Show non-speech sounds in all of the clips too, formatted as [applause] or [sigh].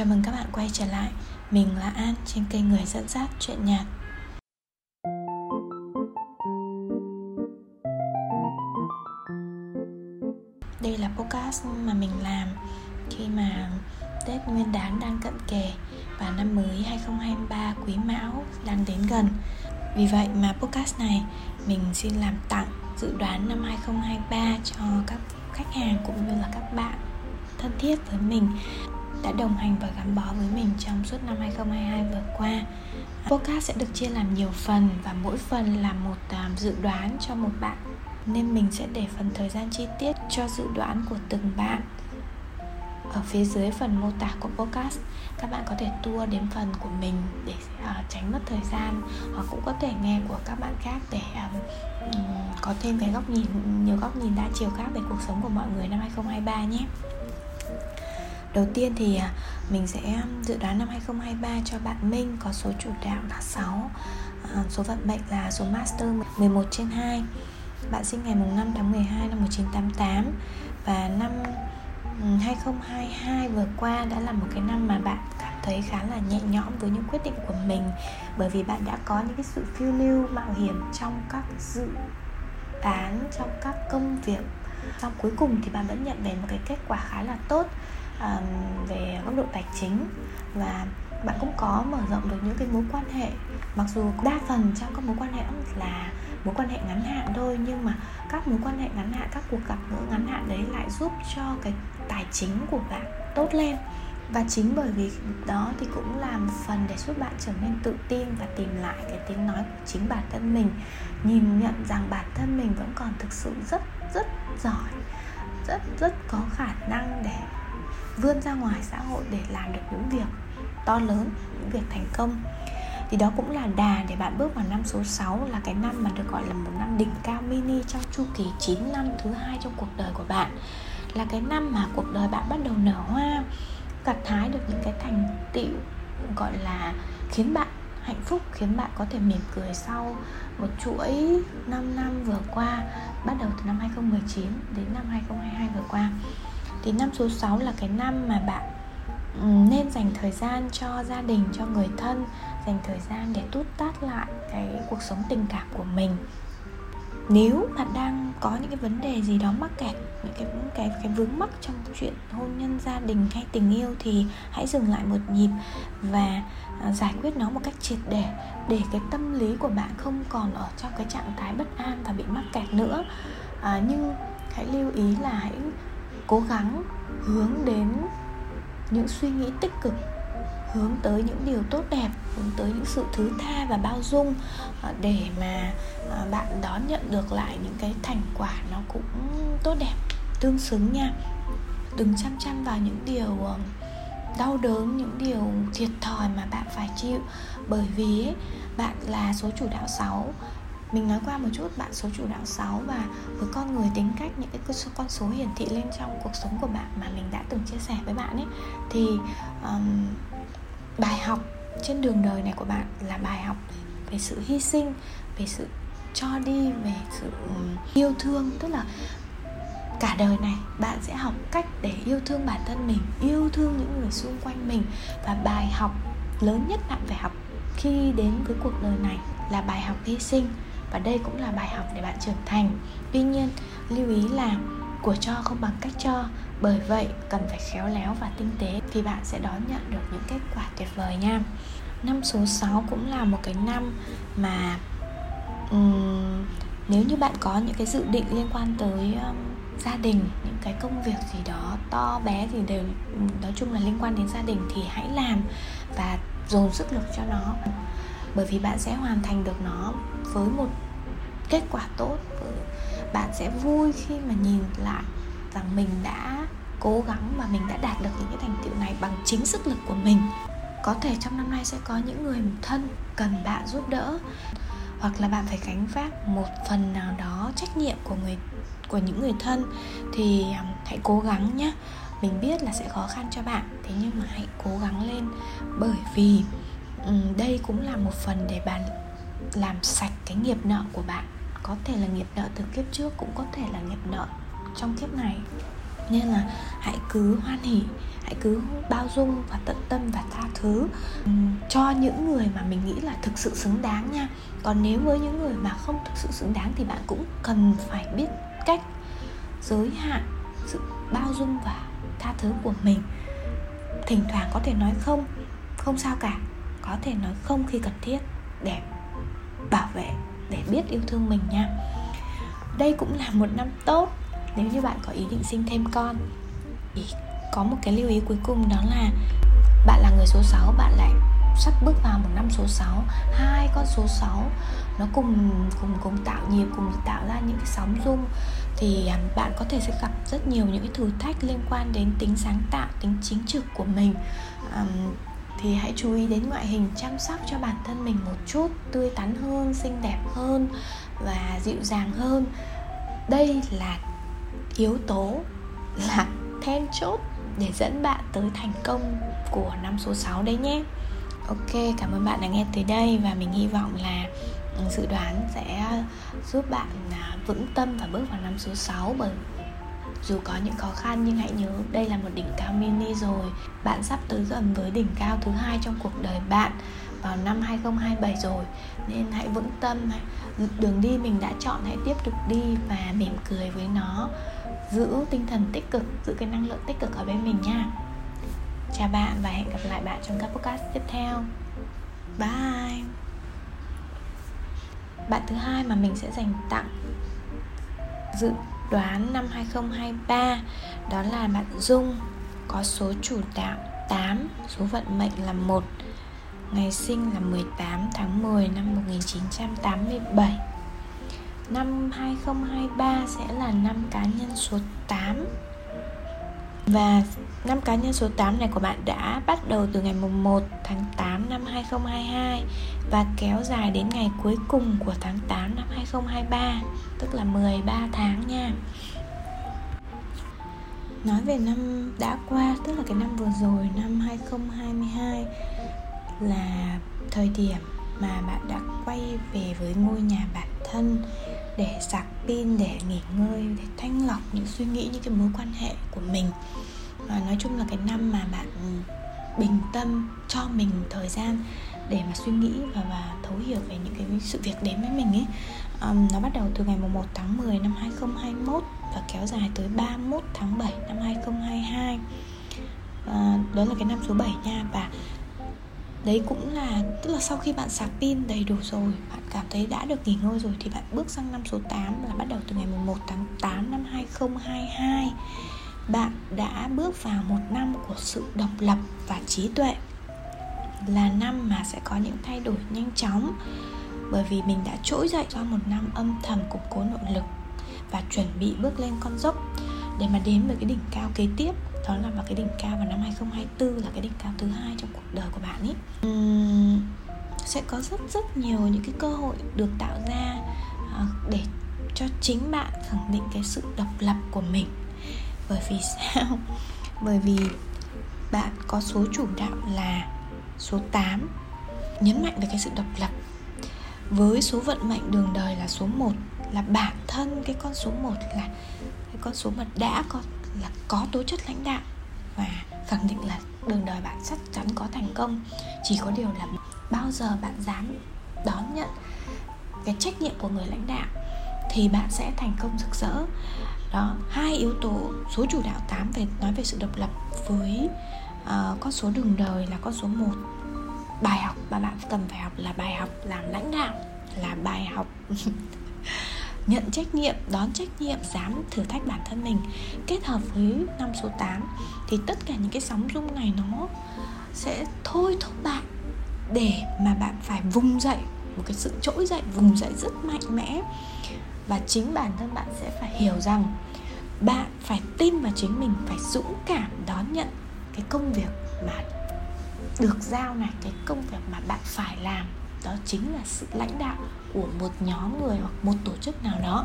Chào mừng các bạn quay trở lại. Mình là An, trên kênh Người dẫn dắt chuyện nhạc. Đây là podcast mà mình làm khi mà Tết Nguyên đán đang cận kề và năm mới 2023 Quý Mão đang đến gần. Vì vậy mà podcast này mình xin làm tặng dự đoán năm 2023 cho các khách hàng cũng như là các bạn thân thiết với mình đã đồng hành và gắn bó với mình trong suốt năm 2022 vừa qua. Podcast sẽ được chia làm nhiều phần và mỗi phần là một à, dự đoán cho một bạn nên mình sẽ để phần thời gian chi tiết cho dự đoán của từng bạn ở phía dưới phần mô tả của podcast các bạn có thể tua đến phần của mình để uh, tránh mất thời gian hoặc cũng có thể nghe của các bạn khác để um, có thêm cái góc nhìn nhiều góc nhìn đa chiều khác về cuộc sống của mọi người năm 2023 nhé Đầu tiên thì à, mình sẽ dự đoán năm 2023 cho bạn Minh có số chủ đạo là 6 à, Số vận mệnh là số Master 11 trên 2 Bạn sinh ngày 5 tháng 12 năm 1988 Và năm 2022 vừa qua đã là một cái năm mà bạn cảm thấy khá là nhẹ nhõm với những quyết định của mình. Bởi vì bạn đã có những cái sự phiêu lưu mạo hiểm trong các dự án, trong các công việc. Xong cuối cùng thì bạn vẫn nhận về một cái kết quả khá là tốt um, về góc độ tài chính và bạn cũng có mở rộng được những cái mối quan hệ. Mặc dù đa phần trong các mối quan hệ là mối quan hệ ngắn hạn thôi nhưng mà các mối quan hệ ngắn hạn các cuộc gặp gỡ ngắn hạn đấy lại giúp cho cái tài chính của bạn tốt lên. Và chính bởi vì đó thì cũng làm phần để giúp bạn trở nên tự tin và tìm lại cái tiếng nói của chính bản thân mình. Nhìn nhận rằng bản thân mình vẫn còn thực sự rất rất giỏi rất rất có khả năng để vươn ra ngoài xã hội để làm được những việc to lớn, những việc thành công. Thì đó cũng là đà để bạn bước vào năm số 6 là cái năm mà được gọi là một năm đỉnh cao mini trong chu kỳ 9 năm thứ hai trong cuộc đời của bạn. Là cái năm mà cuộc đời bạn bắt đầu nở hoa, gặt hái được những cái thành tựu, gọi là khiến bạn hạnh phúc, khiến bạn có thể mỉm cười sau một chuỗi 5 năm vừa qua, bắt đầu từ năm 2019 đến năm 2022 vừa qua thì năm số 6 là cái năm mà bạn ừ, nên dành thời gian cho gia đình cho người thân dành thời gian để tút tát lại cái cuộc sống tình cảm của mình. Nếu bạn đang có những cái vấn đề gì đó mắc kẹt những cái cái cái vướng mắc trong chuyện hôn nhân gia đình hay tình yêu thì hãy dừng lại một nhịp và à, giải quyết nó một cách triệt để để cái tâm lý của bạn không còn ở trong cái trạng thái bất an và bị mắc kẹt nữa. À, nhưng hãy lưu ý là hãy cố gắng hướng đến những suy nghĩ tích cực hướng tới những điều tốt đẹp hướng tới những sự thứ tha và bao dung à, để mà à, bạn đón nhận được lại những cái thành quả nó cũng tốt đẹp tương xứng nha. Đừng chăm chăm vào những điều ờ, đau đớn những điều thiệt thòi mà bạn phải chịu. Bởi vì ấy, bạn là số chủ đạo 6 mình nói qua một chút bạn số chủ đạo 6 và với con người tính cách những cái con số hiển thị lên trong cuộc sống của bạn mà mình đã từng chia sẻ với bạn ấy. Thì um, bài học trên đường đời này của bạn là bài học về sự hy sinh về sự cho đi về sự yêu thương. Tức là cả đời này bạn sẽ học cách để yêu thương bản thân mình yêu thương những người xung quanh mình. Và bài học lớn nhất bạn phải học khi đến với cuộc đời này là bài học hy sinh và đây cũng là bài học để bạn trưởng thành. Tuy nhiên lưu ý là của cho không bằng cách cho. Bởi vậy cần phải khéo léo và tinh tế thì bạn sẽ đón nhận được những kết quả tuyệt vời nha. Năm số 6 cũng là một cái năm mà um, nếu như bạn có những cái dự định liên quan tới um, gia đình những cái công việc gì đó to bé gì đều nói chung là liên quan đến gia đình thì hãy làm và dồn sức lực cho nó bởi vì bạn sẽ hoàn thành được nó với một kết quả tốt. Bạn sẽ vui khi mà nhìn lại rằng mình đã cố gắng và mình đã đạt được những cái thành tựu này bằng chính sức lực của mình. Có thể trong năm nay sẽ có những người thân cần bạn giúp đỡ, hoặc là bạn phải gánh vác một phần nào đó trách nhiệm của người, của những người thân. Thì à, hãy cố gắng nhé mình biết là sẽ khó khăn cho bạn, thế nhưng mà hãy cố gắng lên bởi vì Ừ, đây cũng là một phần để bạn làm sạch cái nghiệp nợ của bạn. Có thể là nghiệp nợ từ kiếp trước, cũng có thể là nghiệp nợ trong kiếp này. Nên là hãy cứ hoan hỉ, hãy cứ bao dung và tận tâm và tha thứ. Ừ, cho những người mà mình nghĩ là thực sự xứng đáng nha. Còn nếu với những người mà không thực sự xứng đáng thì bạn cũng cần phải biết cách giới hạn sự bao dung và tha thứ của mình. Thỉnh thoảng có thể nói không không sao cả có thể nói không khi cần thiết để bảo vệ để biết yêu thương mình nha. Đây cũng là một năm tốt nếu như bạn có ý định sinh thêm con. Thì có một cái lưu ý cuối cùng đó là bạn là người số 6 bạn lại sắp bước vào một năm số 6 hai con số 6 nó cùng cùng cùng tạo nhịp cùng tạo ra những cái sóng rung. Thì à, bạn có thể sẽ gặp rất nhiều những cái thử thách liên quan đến tính sáng tạo tính chính trực của mình. Um, thì hãy chú ý đến ngoại hình chăm sóc cho bản thân mình một chút tươi tắn hơn xinh đẹp hơn và dịu dàng hơn. Đây là yếu tố là [laughs] then chốt để dẫn bạn tới thành công của năm số 6 đấy nhé. Ok, cảm ơn bạn đã nghe tới đây và mình hy vọng là ừ, dự đoán sẽ giúp bạn à, vững tâm và bước vào năm số 6 bởi dù có những khó khăn nhưng hãy nhớ đây là một đỉnh cao mini rồi. Bạn sắp tới gần với đỉnh cao thứ hai trong cuộc đời bạn vào năm 2027 rồi. Nên hãy vững tâm, đường đi mình đã chọn hãy tiếp tục đi và mỉm cười với nó. Giữ tinh thần tích cực, giữ cái năng lượng tích cực ở bên mình nha. Chào bạn và hẹn gặp lại bạn trong các podcast tiếp theo. Bye! Bạn thứ hai mà mình sẽ dành tặng dự đoán năm 2023 đó là bạn Dung có số chủ đạo 8, số vận mệnh là 1 Ngày sinh là 18 tháng 10 năm 1987 Năm 2023 sẽ là năm cá nhân số 8 và năm cá nhân số 8 này của bạn đã bắt đầu từ ngày 1 tháng 8 năm 2022 Và kéo dài đến ngày cuối cùng của tháng 8 năm 2023 Tức là 13 tháng nha. Nói về năm đã qua, tức là cái năm vừa rồi, năm 2022 Là thời điểm mà bạn đã quay về với ngôi nhà bản thân để sạc pin để nghỉ ngơi để thanh lọc những suy nghĩ những cái mối quan hệ của mình. Và nói chung là cái năm mà bạn bình tâm cho mình thời gian để mà suy nghĩ và và thấu hiểu về những cái sự việc đến với mình ấy um, nó bắt đầu từ ngày 1 tháng 10 năm 2021 và kéo dài tới 31 tháng 7 năm 2022 uh, ờ, đó là cái năm số 7 nha. Và đấy cũng là, tức là sau khi bạn sạc pin đầy đủ rồi, bạn cảm thấy đã được nghỉ ngơi rồi thì bạn bước sang năm số 8 là bắt đầu từ ngày 1 tháng 8 năm 2022 bạn đã bước vào một năm của sự độc lập và trí tuệ. Là năm mà sẽ có những thay đổi nhanh chóng, bởi vì mình đã trỗi dậy sau một năm âm thầm củng cố nội lực và chuẩn bị bước lên con dốc. Để mà đến với cái đỉnh cao kế tiếp đó là vào cái đỉnh cao vào năm 2024 là cái đỉnh cao thứ hai trong cuộc đời của bạn ấy. Uhm, sẽ có rất rất nhiều những cái cơ hội được tạo ra à, để cho chính bạn khẳng định cái sự độc lập của mình. Bởi vì sao? [laughs] Bởi vì bạn có số chủ đạo là số 8 nhấn mạnh về cái sự độc lập. Với số vận mệnh đường đời là số 1 là bản thân cái con số 1 là cái con số mà đã có là có tố chất lãnh đạo và khẳng định là đường đời bạn chắc chắn có thành công. Chỉ có điều là bao giờ bạn dám đón nhận cái trách nhiệm của người lãnh đạo thì bạn sẽ thành công rực rỡ. Đó hai yếu tố số chủ đạo 8 về nói về sự độc lập với uh, con số đường đời là con số 1 bài học mà bạn cần phải học là bài học làm lãnh đạo là bài học [laughs] nhận trách nhiệm, đón trách nhiệm, dám thử thách bản thân mình. Kết hợp với năm số 8 thì tất cả những cái sóng rung này nó sẽ thôi thúc bạn để mà bạn phải vùng dậy một cái sự trỗi dậy vùng dậy rất mạnh mẽ. Và chính bản thân bạn sẽ phải hiểu rằng bạn phải tin vào chính mình phải dũng cảm đón nhận cái công việc mà được giao này cái công việc mà bạn phải làm. Đó chính là sự lãnh đạo của một nhóm người hoặc một tổ chức nào đó.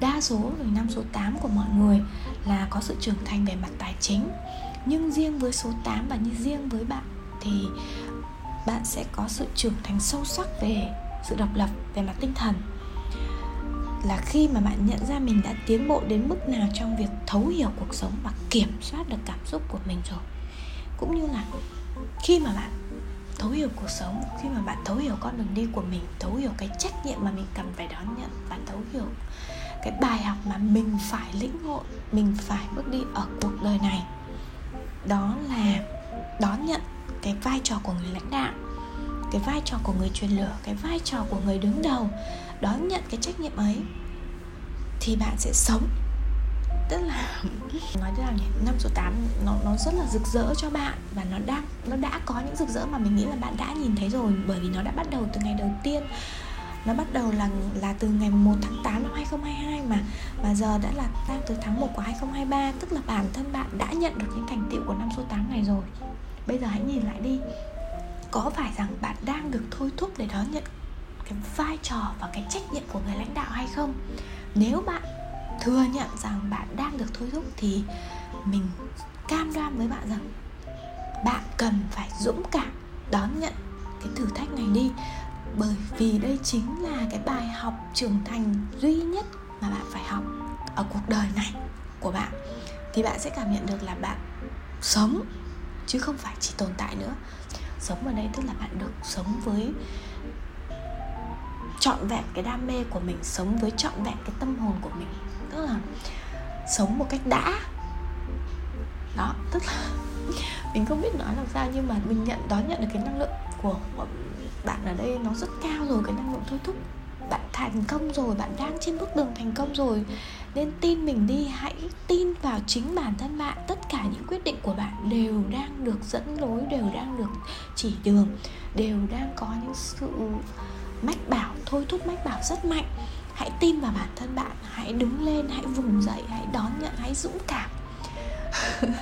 Đa số người năm số 8 của mọi người là có sự trưởng thành về mặt tài chính. Nhưng riêng với số 8 và như riêng với bạn thì bạn sẽ có sự trưởng thành sâu sắc về sự độc lập, về mặt tinh thần. Là khi mà bạn nhận ra mình đã tiến bộ đến mức nào trong việc thấu hiểu cuộc sống và kiểm soát được cảm xúc của mình rồi. Cũng như là khi mà bạn thấu hiểu cuộc sống. Khi mà bạn thấu hiểu con đường đi của mình, thấu hiểu cái trách nhiệm mà mình cần phải đón nhận và thấu hiểu cái bài học mà mình phải lĩnh hội, mình phải bước đi ở cuộc đời này, đó là đón nhận cái vai trò của người lãnh đạo, cái vai trò của người truyền lửa, cái vai trò của người đứng đầu, đón nhận cái trách nhiệm ấy, thì bạn sẽ sống tức là [laughs] nói thế nào nhỉ? Năm số 8 nó nó rất là rực rỡ cho bạn và nó đang nó đã có những rực rỡ mà mình nghĩ là bạn đã nhìn thấy rồi bởi vì nó đã bắt đầu từ ngày đầu tiên. Nó bắt đầu là là từ ngày 1 tháng 8 năm 2022 mà mà giờ đã là đang từ tháng 1 của 2023 tức là bản thân bạn đã nhận được những thành tựu của năm số 8 này rồi. Bây giờ hãy nhìn lại đi. Có phải rằng bạn đang được thôi thúc để đón nhận cái vai trò và cái trách nhiệm của người lãnh đạo hay không? Nếu bạn thừa nhận rằng bạn đang được thôi thúc thì mình cam đoan với bạn rằng bạn cần phải dũng cảm đón nhận cái thử thách này đi. Bởi vì đây chính là cái bài học trưởng thành duy nhất mà bạn phải học ở cuộc đời này của bạn. Thì bạn sẽ cảm nhận được là bạn sống, chứ không phải chỉ tồn tại nữa. Sống ở đây tức là bạn được sống với trọn vẹn cái đam mê của mình, sống với trọn vẹn cái tâm hồn của mình. Tức là sống một cách đã. Đó, tức là [laughs] mình không biết nói làm sao nhưng mà mình nhận, đón nhận được cái năng lượng của bạn ở đây nó rất cao rồi, cái năng lượng thôi thúc. Bạn thành công rồi, bạn đang trên bước đường thành công rồi. Nên tin mình đi, hãy tin vào chính bản thân bạn. Tất cả những quyết định của bạn đều đang được dẫn lối, đều đang được chỉ đường. Đều đang có những sự mách bảo, thôi thúc mách bảo rất mạnh. Hãy tin vào bản thân bạn, hãy đứng lên, hãy vùng dậy, hãy đón nhận, hãy dũng cảm. [laughs]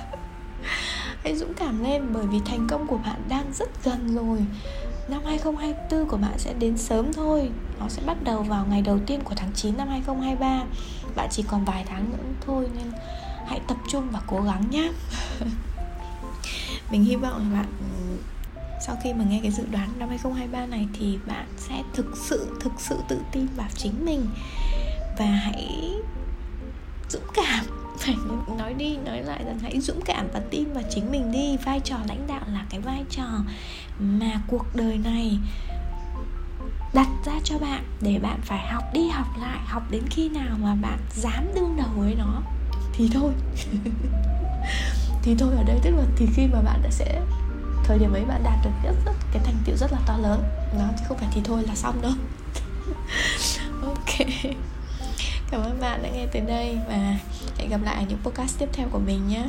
Hãy dũng cảm lên, bởi vì thành công của bạn đang rất gần rồi. Năm 2024 của bạn sẽ đến sớm thôi. Nó sẽ bắt đầu vào ngày đầu tiên của tháng 9 năm 2023 Bạn chỉ còn vài tháng nữa thôi nên hãy tập trung và cố gắng nhé. [laughs] Mình hy vọng là bạn ừ, sau khi mà nghe cái dự đoán năm 2023 này thì bạn sẽ thực sự thực sự tự tin vào chính mình. Và hãy dũng cảm. [laughs] Phải nói đi, nói lại rằng hãy dũng cảm và tin vào chính mình đi. Vai trò lãnh đạo là cái vai trò mà cuộc đời này đặt ra cho bạn để bạn phải học đi, học lại, học đến khi nào mà bạn dám đương đầu với nó. Thì thôi. [laughs] Thì thôi ở đây, tức là thì khi mà bạn đã sẽ thời điểm ấy bạn đạt được rất, rất cái thành tựu rất là to lớn. Nó chứ không phải thì thôi là xong đâu. [laughs] Ok. Cảm ơn bạn đã nghe tới đây và hẹn gặp lại ở những podcast tiếp theo của mình nhé.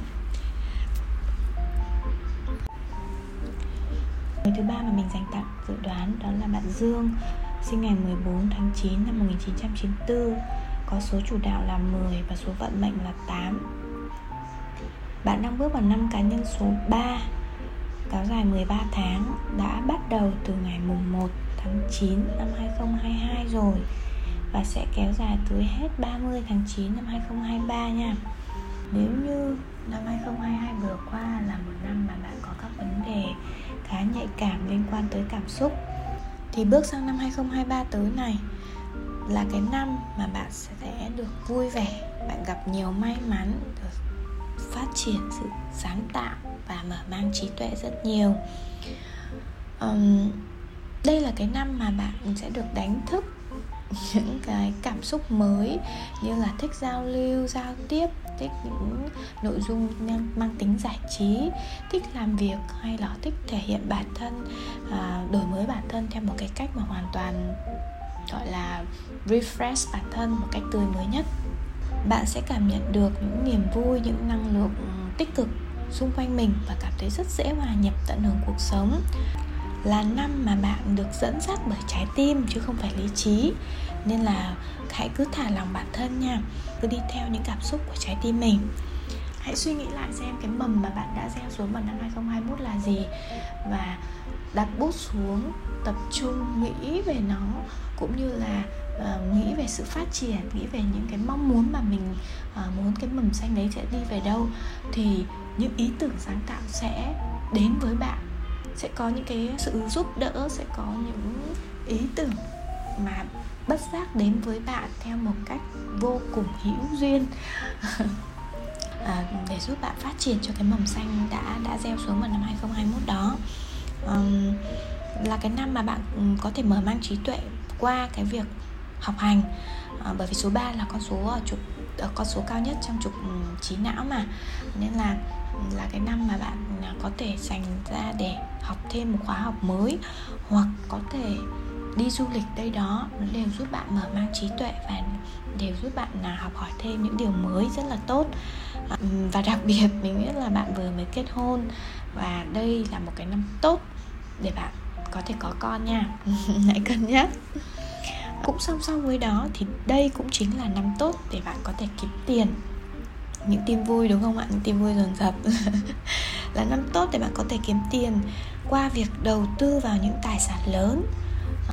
Người thứ ba mà mình dành tặng dự đoán đó là bạn Dương Sinh ngày 14 tháng 9 năm 1994 Có số chủ đạo là 10 và số vận mệnh là 8 Bạn đang bước vào năm cá nhân số 3 Kéo dài 13 tháng, Đã bắt đầu từ ngày mùng 1 tháng 9 năm 2022 rồi Và sẽ kéo dài tới hết 30 tháng 9 năm 2023 nha. Nếu như năm 2022 vừa qua là một năm mà bạn có các vấn đề khá nhạy cảm liên quan tới cảm xúc, thì bước sang năm 2023 tới này là cái năm mà bạn sẽ được vui vẻ, bạn gặp nhiều may mắn, được phát triển sự sáng tạo và mở mang trí tuệ rất nhiều. Um, đây là cái năm mà bạn sẽ được đánh thức [laughs] những cái cảm xúc mới như là thích giao lưu giao tiếp thích những nội dung mang, tính giải trí thích làm việc hay là thích thể hiện bản thân à, đổi mới bản thân theo một cái cách mà hoàn toàn gọi là refresh bản thân một cách tươi mới nhất bạn sẽ cảm nhận được những niềm vui, những năng lượng ừ, tích cực xung quanh mình và cảm thấy rất dễ hòa nhập tận hưởng cuộc sống. Là năm mà bạn được dẫn dắt bởi trái tim chứ không phải lý trí. Nên là hãy cứ thả lòng bản thân nha, cứ đi theo những cảm xúc của trái tim mình. Hãy suy nghĩ lại xem cái mầm mà bạn đã gieo xuống vào năm 2021 là gì và đặt bút xuống, tập trung, nghĩ về nó, cũng như là uh, nghĩ về sự phát triển nghĩ về những cái mong muốn mà mình uh, muốn cái mầm xanh đấy sẽ đi về đâu thì những ý tưởng sáng tạo sẽ đến với bạn sẽ có những cái sự giúp đỡ sẽ có những ý tưởng mà bất giác đến với bạn theo một cách vô cùng hữu duyên. À, [laughs] để giúp bạn phát triển cho cái mầm xanh đã đã gieo xuống vào năm 2021 đó. Um, là cái năm mà bạn ừ, có thể mở mang trí tuệ qua cái việc học hành. À, bởi vì số 3 là con số ờ, ở trục ờ, con số cao nhất trong trục ừ, trí não mà. Nên là ừ, là cái năm mà bạn ừ, à, có thể dành ra để học thêm một khóa học mới hoặc có thể đi du lịch đây đó nó đều giúp bạn mở mang trí tuệ và đều giúp bạn là học hỏi thêm những điều mới rất là tốt. À, và đặc biệt mình nghĩ là bạn vừa mới kết hôn và đây là một cái năm tốt để bạn có thể có con nha. [laughs] Hãy cân nhắc cũng song song với đó thì đây cũng chính là năm tốt để bạn có thể kiếm tiền. Những tin vui đúng không ạ? Những tin vui dồn dập. [laughs] Là năm tốt để bạn có thể kiếm tiền qua việc đầu tư vào những tài sản lớn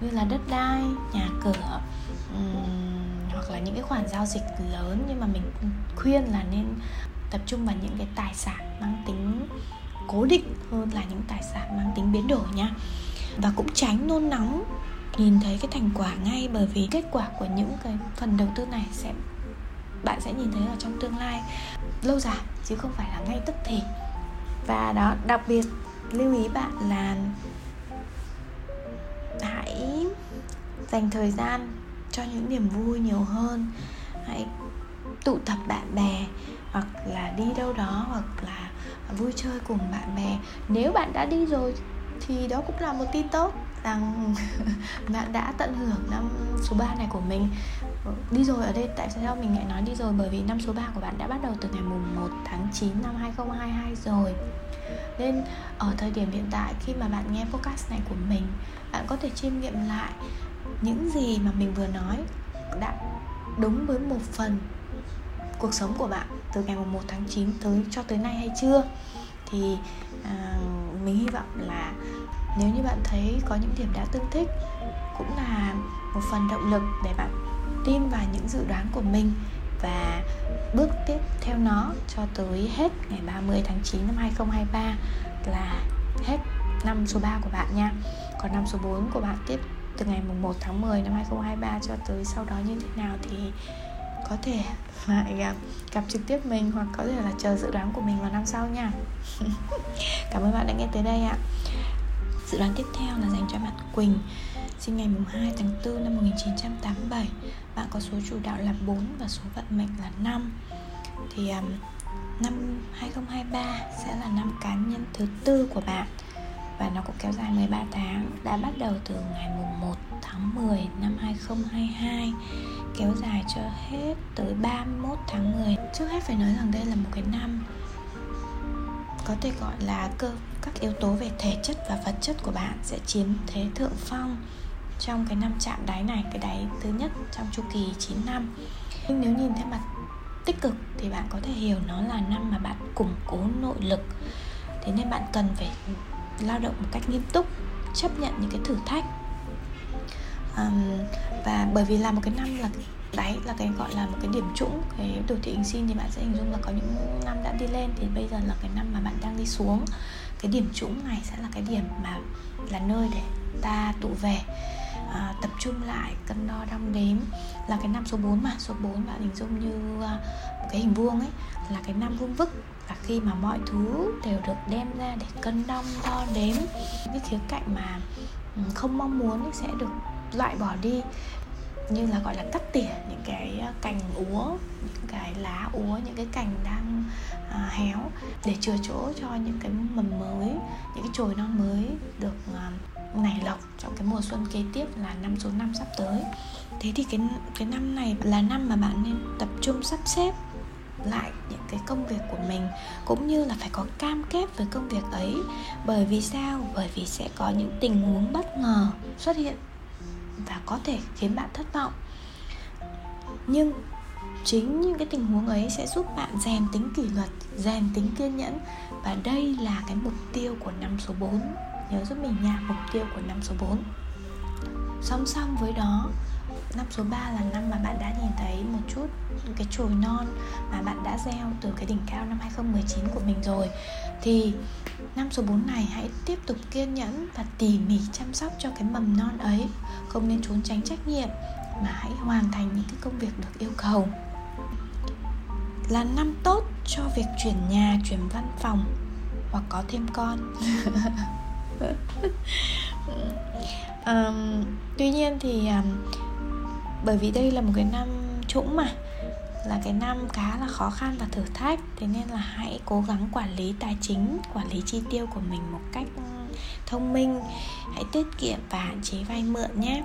như là đất đai nhà cửa um, hoặc là những cái khoản giao dịch lớn. Nhưng mà mình khuyên là nên tập trung vào những cái tài sản mang tính cố định hơn là những tài sản mang tính biến đổi nha. Và cũng tránh nôn nóng nhìn thấy cái thành quả ngay bởi vì kết quả của những cái phần đầu tư này sẽ, bạn sẽ nhìn thấy ở trong tương lai lâu dài, chứ không phải là ngay tức thì. Và đó, đặc biệt lưu ý bạn là hãy dành thời gian cho những niềm vui nhiều hơn. Hãy tụ tập bạn bè, hoặc là đi đâu đó, hoặc là vui chơi cùng bạn bè. Nếu bạn đã đi rồi thì đó cũng là một tin tốt đang [laughs] bạn đã tận hưởng năm số 3 này của mình. Đi rồi ở đây tại sao mình lại nói đi rồi? Bởi vì năm số 3 của bạn đã bắt đầu từ ngày mùng 1 tháng 9 năm 2022 rồi. Nên ở thời điểm hiện tại khi mà bạn nghe podcast này của mình bạn có thể chiêm nghiệm lại những gì mà mình vừa nói đã đúng với một phần cuộc sống của bạn từ ngày mùng 1 tháng 9 tới cho tới nay hay chưa? Thì à, mình hy vọng là nếu như bạn thấy có những điểm đã tương thích cũng là một phần động lực để bạn tin vào những dự đoán của mình và bước tiếp theo nó cho tới hết ngày 30 tháng 9 năm 2023 là hết năm số 3 của bạn nha. Còn năm số 4 của bạn tiếp từ ngày 1 tháng 10 năm 2023 cho tới sau đó như thế nào thì có thể [laughs] lại gặp, gặp trực tiếp mình hoặc có thể là chờ dự đoán của mình vào năm sau nha. [laughs] Cảm ơn bạn đã nghe tới đây ạ dự đoán tiếp theo là dành cho bạn Quỳnh. Sinh ngày 2 tháng 4 năm 1987 bạn có số chủ đạo là 4 và số vận mệnh là 5 thì um, năm 2023 sẽ là năm cá nhân thứ tư của bạn và nó cũng kéo dài 13 tháng đã bắt đầu từ ngày mùng 1 tháng 10 năm 2022 kéo dài cho hết tới 31 tháng 10 trước hết phải nói rằng đây là một cái năm có thể gọi là cơ các yếu tố về thể chất và vật chất của bạn sẽ chiếm thế thượng phong trong cái năm chạm đáy này cái đáy thứ nhất trong chu kỳ 9 năm. Nhưng nếu nhìn theo mặt tích cực thì bạn có thể hiểu nó là năm mà bạn củng cố nội lực. Thế nên bạn cần phải lao động một cách nghiêm túc chấp nhận những cái thử thách. Um, và bởi vì là một cái năm là đáy là cái gọi là một cái điểm trũng cái đồ thị hình sin thì bạn sẽ hình dung là có những năm đã đi lên thì bây giờ là cái năm mà bạn đang đi xuống cái điểm trũng này sẽ là cái điểm mà là nơi để ta tụ về. À, tập trung lại cân đo đong đếm là cái năm số 4 mà. Số 4 bạn hình dung như uh, một cái hình vuông ấy là cái năm vuông vức. Là khi mà mọi thứ đều được đem ra để cân đong đo đếm những cái khía cạnh mà ừ, không mong muốn sẽ được loại bỏ đi như là gọi là cắt tỉa những cái ờ, cành úa những cái lá úa những cái cành đang à, héo để chừa chỗ cho những cái mầm mới những cái chồi non mới được à, nảy lộc trong cái mùa xuân kế tiếp là năm số năm sắp tới. Thế thì cái cái năm này là năm mà bạn nên tập trung sắp xếp lại những cái công việc của mình cũng như là phải có cam kết với công việc ấy. Bởi vì sao? Bởi vì sẽ có những tình huống bất ngờ xuất hiện và có thể khiến bạn thất vọng. Nhưng chính những cái tình huống ấy sẽ giúp bạn rèn tính kỷ luật, rèn tính kiên nhẫn. Và đây là cái mục tiêu của năm số 4 nhớ giúp mình nha, mục tiêu của năm số 4 song song với đó, năm số 3 là năm mà bạn đã nhìn thấy một chút cái chồi non mà bạn đã gieo từ cái đỉnh cao năm 2019 của mình rồi. Thì năm số 4 này hãy tiếp tục kiên nhẫn và tỉ mỉ chăm sóc cho cái mầm non ấy. Không nên trốn tránh trách nhiệm mà hãy hoàn thành những cái công việc được yêu cầu. Là năm tốt cho việc chuyển nhà, chuyển văn phòng hoặc có thêm con. [laughs] um, tuy nhiên thì um, bởi vì đây là một cái năm trũng mà là cái năm khá là khó khăn và thử thách thế nên là hãy cố gắng quản lý tài chính quản lý chi tiêu của mình một cách ừ, thông minh. Hãy tiết kiệm và hạn chế vay mượn nhé.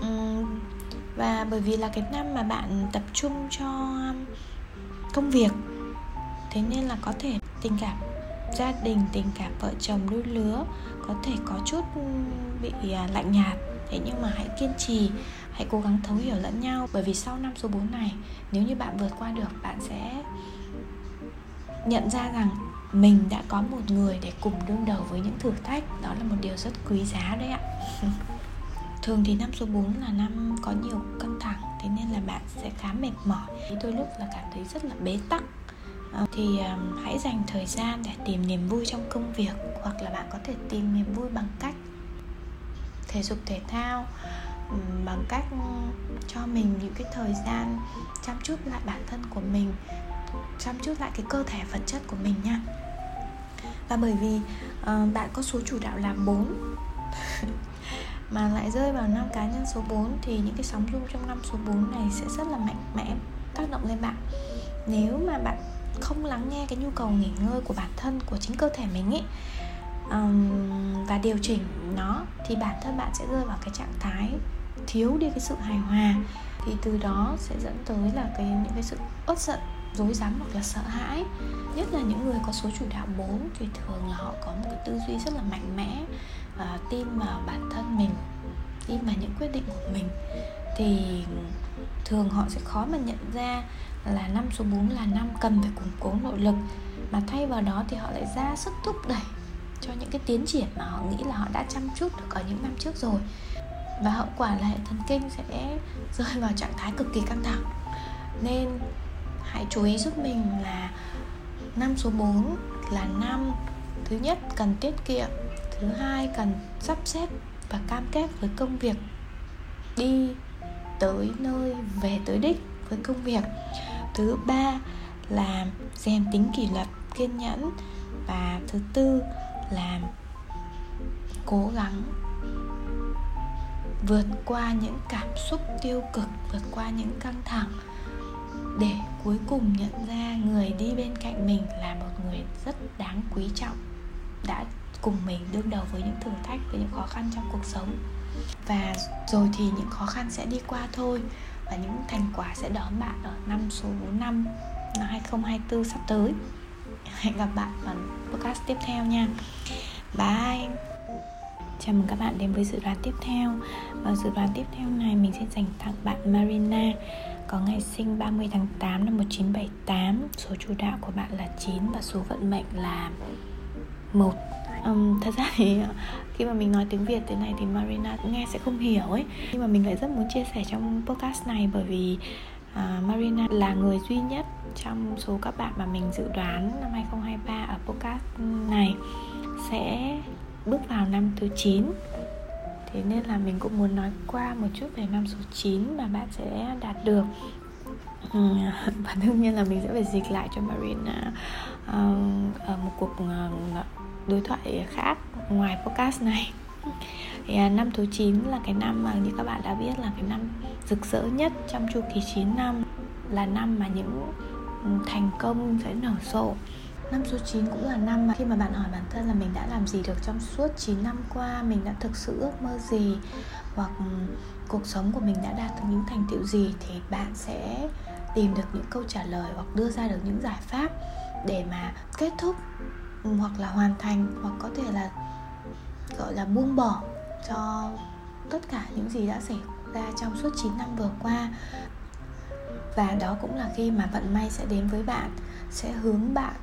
Uhm, và bởi vì là cái năm mà bạn tập trung cho công việc thế nên là có thể tình cảm gia đình tình cảm vợ chồng đôi lứa có thể có chút ừ, bị à, lạnh nhạt. Thế nhưng mà hãy kiên trì, hãy cố gắng thấu hiểu lẫn nhau. Bởi vì sau năm số 4 này, nếu như bạn vượt qua được, bạn sẽ nhận ra rằng mình đã có một người để cùng đương đầu với những thử thách. Đó là một điều rất quý giá đấy ạ. [laughs] Thường thì năm số 4 là năm có nhiều căng thẳng, thế nên là bạn sẽ khá mệt mỏi. Đôi lúc là cảm thấy rất là bế tắc. Ờ, thì ờ, hãy dành thời gian để tìm niềm vui trong công việc hoặc là bạn có thể tìm niềm vui bằng cách thể dục thể thao bằng cách cho mình những cái thời gian chăm chút lại bản thân của mình chăm chút lại cái cơ thể vật chất của mình nha. Và bởi vì uh, bạn có số chủ đạo là 4 [laughs] mà lại rơi vào năm cá nhân số 4 thì những cái sóng rung trong năm số 4 này sẽ rất là mạnh mẽ tác động lên bạn. Nếu mà bạn không lắng nghe cái nhu cầu nghỉ ngơi của bản thân của chính cơ thể mình ấy um, và điều chỉnh nó thì bản thân bạn sẽ rơi vào cái trạng thái thiếu đi cái sự hài hòa. Thì từ đó sẽ dẫn tới là cái những cái sự uất giận dối rắm hoặc là sợ hãi. Nhất là những người có số chủ đạo 4 thì thường là họ có một cái tư duy rất là mạnh mẽ và tin vào bản thân mình tin vào những quyết định của mình. Thì thường họ sẽ khó mà nhận ra là năm số 4 là năm cần phải củng cố nội lực. Mà thay vào đó thì họ lại ra sức thúc đẩy cho những cái tiến triển mà họ nghĩ là họ đã chăm chút được ở những năm trước rồi. Và hậu quả là hệ thần kinh sẽ rơi vào trạng thái cực kỳ căng thẳng. Nên hãy chú ý giúp mình là năm số 4 là năm thứ nhất cần tiết kiệm, thứ hai cần sắp xếp và cam kết với công việc đi tới nơi về tới đích với công việc. Thứ ba là rèn tính kỷ luật, kiên nhẫn. Và thứ tư là cố gắng vượt qua những cảm xúc tiêu cực, vượt qua những căng thẳng để cuối cùng nhận ra người đi bên cạnh mình là một người rất đáng quý trọng, đã cùng mình đương đầu với những thử thách, với những khó khăn trong cuộc sống. Và rồi thì những khó khăn sẽ đi qua thôi và những thành quả sẽ đón bạn ở năm số 5 năm 2024 sắp tới. Hẹn gặp bạn vào podcast tiếp theo nha. Bye. Chào mừng các bạn đến với dự đoán tiếp theo. Và dự đoán tiếp theo này mình sẽ dành tặng bạn Marina. Có ngày sinh 30 tháng 8 năm 1978 Số chủ đạo của bạn là 9 và số vận mệnh là 1 um, Thật ra thì khi mà mình nói tiếng Việt thế này thì Marina cũng nghe sẽ không hiểu ấy. Nhưng mà mình lại rất muốn chia sẻ trong podcast này bởi vì uh, Marina là người duy nhất trong số các bạn mà mình dự đoán năm 2023 ở podcast này sẽ bước vào năm thứ 9 Thế nên là mình cũng muốn nói qua một chút về năm số 9 mà bạn sẽ đạt được. Ừ, [laughs] và đương nhiên là mình sẽ phải dịch lại cho Marina uh, ở một cuộc uh, đối thoại khác ngoài podcast này. Thì à, năm thứ 9 là cái năm mà như các bạn đã biết là cái năm rực rỡ nhất trong chu kỳ 9 năm, là năm mà những thành công sẽ nở rộ. Năm số 9 cũng là năm mà khi mà bạn hỏi bản thân là mình đã làm gì được trong suốt 9 năm qua, Mình đã thực sự ước mơ gì, Hoặc cuộc sống của mình đã đạt được những thành tựu gì Thì bạn sẽ tìm được những câu trả lời Hoặc đưa ra được những giải pháp Để mà kết thúc hoặc là hoàn thành Hoặc có thể là gọi là buông bỏ cho tất cả những gì đã xảy ra trong suốt 9 năm vừa qua. Và đó cũng là khi mà vận may sẽ đến với bạn sẽ hướng bạn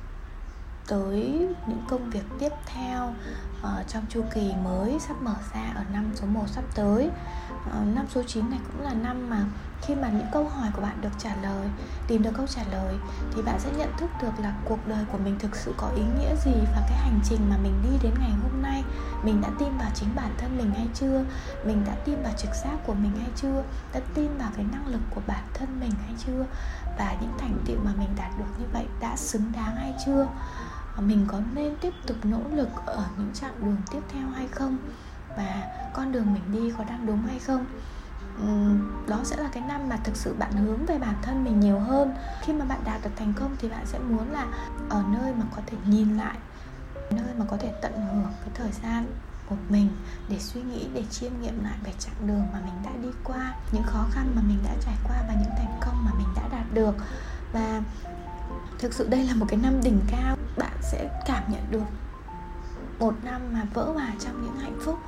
tới những công việc tiếp theo uh, trong chu kỳ mới sắp mở ra ở năm số 1 sắp tới. Uh, năm số 9 này cũng là năm mà khi mà những câu hỏi của bạn được trả lời, tìm được câu trả lời, thì bạn sẽ nhận thức được là cuộc đời của mình thực sự có ý nghĩa gì và cái hành trình mà mình đi đến ngày hôm nay, mình đã tin vào chính bản thân mình hay chưa, mình đã tin vào trực giác của mình hay chưa, đã tin vào cái năng lực của bản thân mình hay chưa, và những thành tựu mà mình đạt được như vậy đã xứng đáng hay chưa. Ờ, mình có nên tiếp tục nỗ lực ở những chặng đường tiếp theo hay không? Và con đường mình đi có đang đúng hay không? Ờ, đó sẽ là cái năm mà thực sự bạn hướng về bản thân mình nhiều hơn. Khi mà bạn đạt được thành công thì bạn sẽ muốn là ở nơi mà có thể nhìn lại, nơi mà có thể tận hưởng cái thời gian của mình để suy nghĩ, để chiêm nghiệm lại về chặng đường mà mình đã đi qua, những khó khăn mà mình đã trải qua và những thành công mà mình đã đạt được. Và thực sự đây là một cái năm đỉnh cao. Bạn sẽ cảm nhận được một năm mà vỡ hòa trong những hạnh phúc